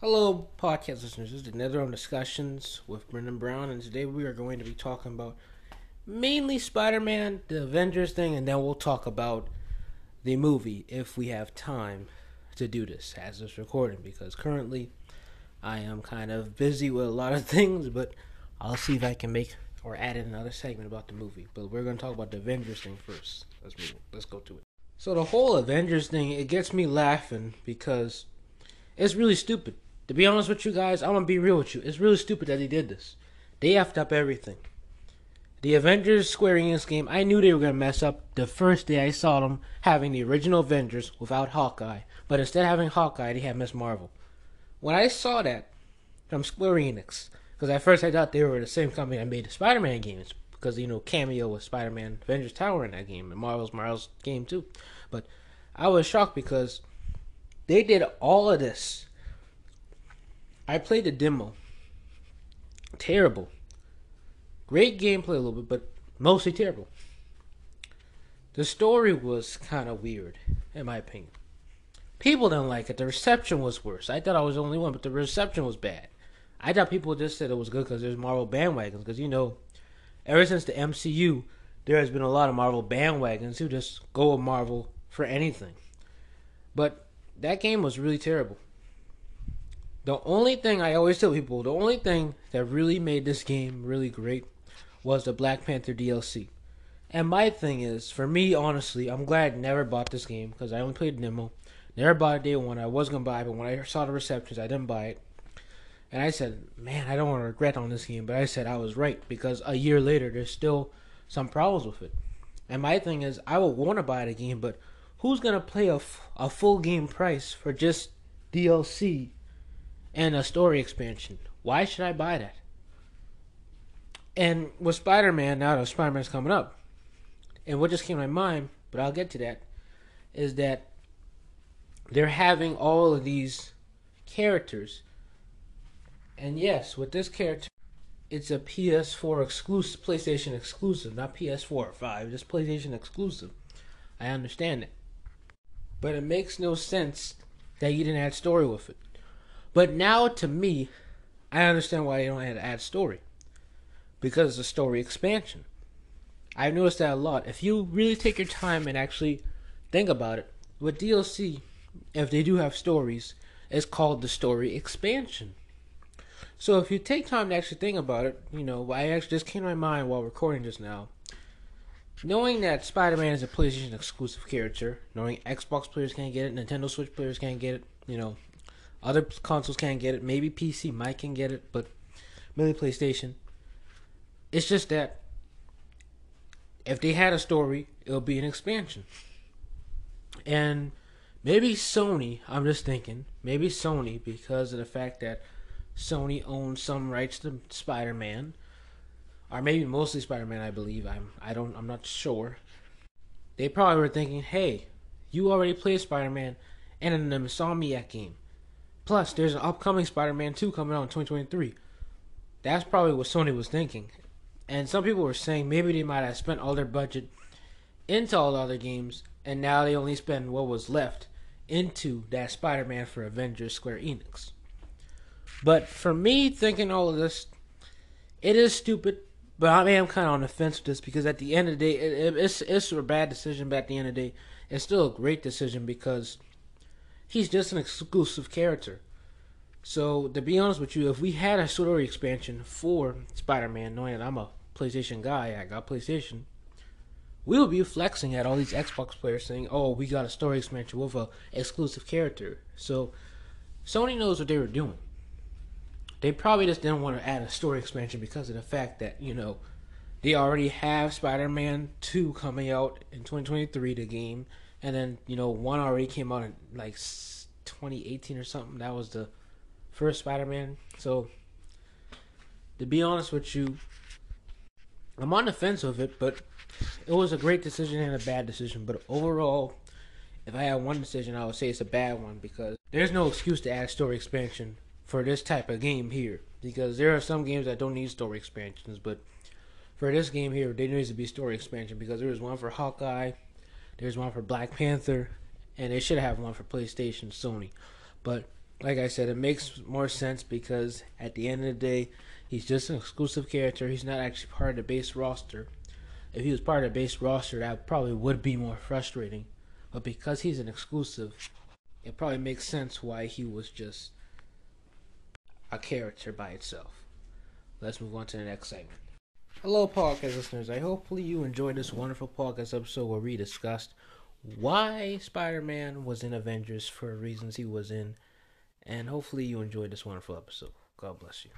Hello, podcast listeners. This is the NetherRealm Discussions with Brendan Brown, and today we are going to be talking about mainly Spider Man, the Avengers thing, and then we'll talk about the movie if we have time to do this as this recording because currently I am kind of busy with a lot of things, but I'll see if I can make or add in another segment about the movie. But we're going to talk about the Avengers thing first. Let's move. Let's go to it. So the whole Avengers thing, it gets me laughing because it's really stupid. To be honest with you guys, I'm gonna be real with you. It's really stupid that they did this. They effed up everything. The Avengers Square Enix game, I knew they were gonna mess up the first day I saw them having the original Avengers without Hawkeye. But instead of having Hawkeye, they had Miss Marvel. When I saw that from Square Enix, because at first I thought they were the same company that made the Spider-Man games, because you know Cameo was Spider-Man Avengers Tower in that game, and Marvel's Marvel's game too. But I was shocked because they did all of this I played the demo. Terrible. Great gameplay a little bit, but mostly terrible. The story was kind of weird, in my opinion. People didn't like it. The reception was worse. I thought I was the only one, but the reception was bad. I thought people just said it was good because there's Marvel bandwagons. Because, you know, ever since the MCU, there has been a lot of Marvel bandwagons who just go with Marvel for anything. But that game was really terrible. The only thing I always tell people, the only thing that really made this game really great was the Black Panther DLC. And my thing is, for me, honestly, I'm glad I never bought this game because I only played demo. Never bought it day one. I was gonna buy it, but when I saw the receptions, I didn't buy it. And I said, man, I don't want to regret on this game. But I said I was right because a year later, there's still some problems with it. And my thing is, I would want to buy the game, but who's gonna play a, f- a full game price for just DLC and a story expansion. Why should I buy that? And with Spider Man, now that Spider Man's coming up, and what just came to my mind, but I'll get to that, is that they're having all of these characters. And yes, with this character, it's a PS4 exclusive, PlayStation exclusive, not PS4 or 5, just PlayStation exclusive. I understand it. But it makes no sense that you didn't add story with it. But now, to me, I understand why they don't have to add story. Because it's a story expansion. I've noticed that a lot. If you really take your time and actually think about it, with DLC, if they do have stories, it's called the story expansion. So if you take time to actually think about it, you know, I actually just came to my mind while recording just now. Knowing that Spider-Man is a PlayStation exclusive character, knowing Xbox players can't get it, Nintendo Switch players can't get it, you know, other consoles can't get it. Maybe PC might can get it, but mainly PlayStation. It's just that if they had a story, it'll be an expansion. And maybe Sony, I'm just thinking, maybe Sony, because of the fact that Sony owns some rights to Spider-Man, or maybe mostly Spider-Man, I believe. I'm I don't I'm not sure. They probably were thinking, hey, you already played Spider-Man in an Insomniac game. Plus, there's an upcoming Spider-Man 2 coming out in 2023. That's probably what Sony was thinking. And some people were saying maybe they might have spent all their budget into all the other games, and now they only spend what was left into that Spider-Man for Avengers Square Enix. But for me, thinking all of this, it is stupid. But I am kind of on the fence with this because at the end of the day, it, it, it's it's a bad decision. But at the end of the day, it's still a great decision because he's just an exclusive character. So to be honest with you, if we had a story expansion for Spider-Man, knowing that I'm a PlayStation guy, I got PlayStation, we would be flexing at all these Xbox players saying, "Oh, we got a story expansion with a exclusive character." So Sony knows what they were doing. They probably just didn't want to add a story expansion because of the fact that you know they already have Spider-Man 2 coming out in 2023, the game, and then you know one already came out in like 2018 or something. That was the first Spider-Man. So to be honest with you, I'm on the fence with it, but it was a great decision and a bad decision. But overall, if I had one decision, I would say it's a bad one because there's no excuse to add story expansion for this type of game here. Because there are some games that don't need story expansions, but for this game here, there needs to be story expansion because there was one for Hawkeye, there's one for Black Panther, and they should have one for PlayStation, Sony. But like I said, it makes more sense because at the end of the day, he's just an exclusive character. He's not actually part of the base roster. If he was part of the base roster, that probably would be more frustrating. But because he's an exclusive, it probably makes sense why he was just a character by itself. Let's move on to the next segment. Hello, podcast listeners. I hopefully you enjoyed this wonderful podcast episode where we discussed why Spider-Man was in Avengers for reasons he was in, and hopefully you enjoyed this wonderful episode. God bless you.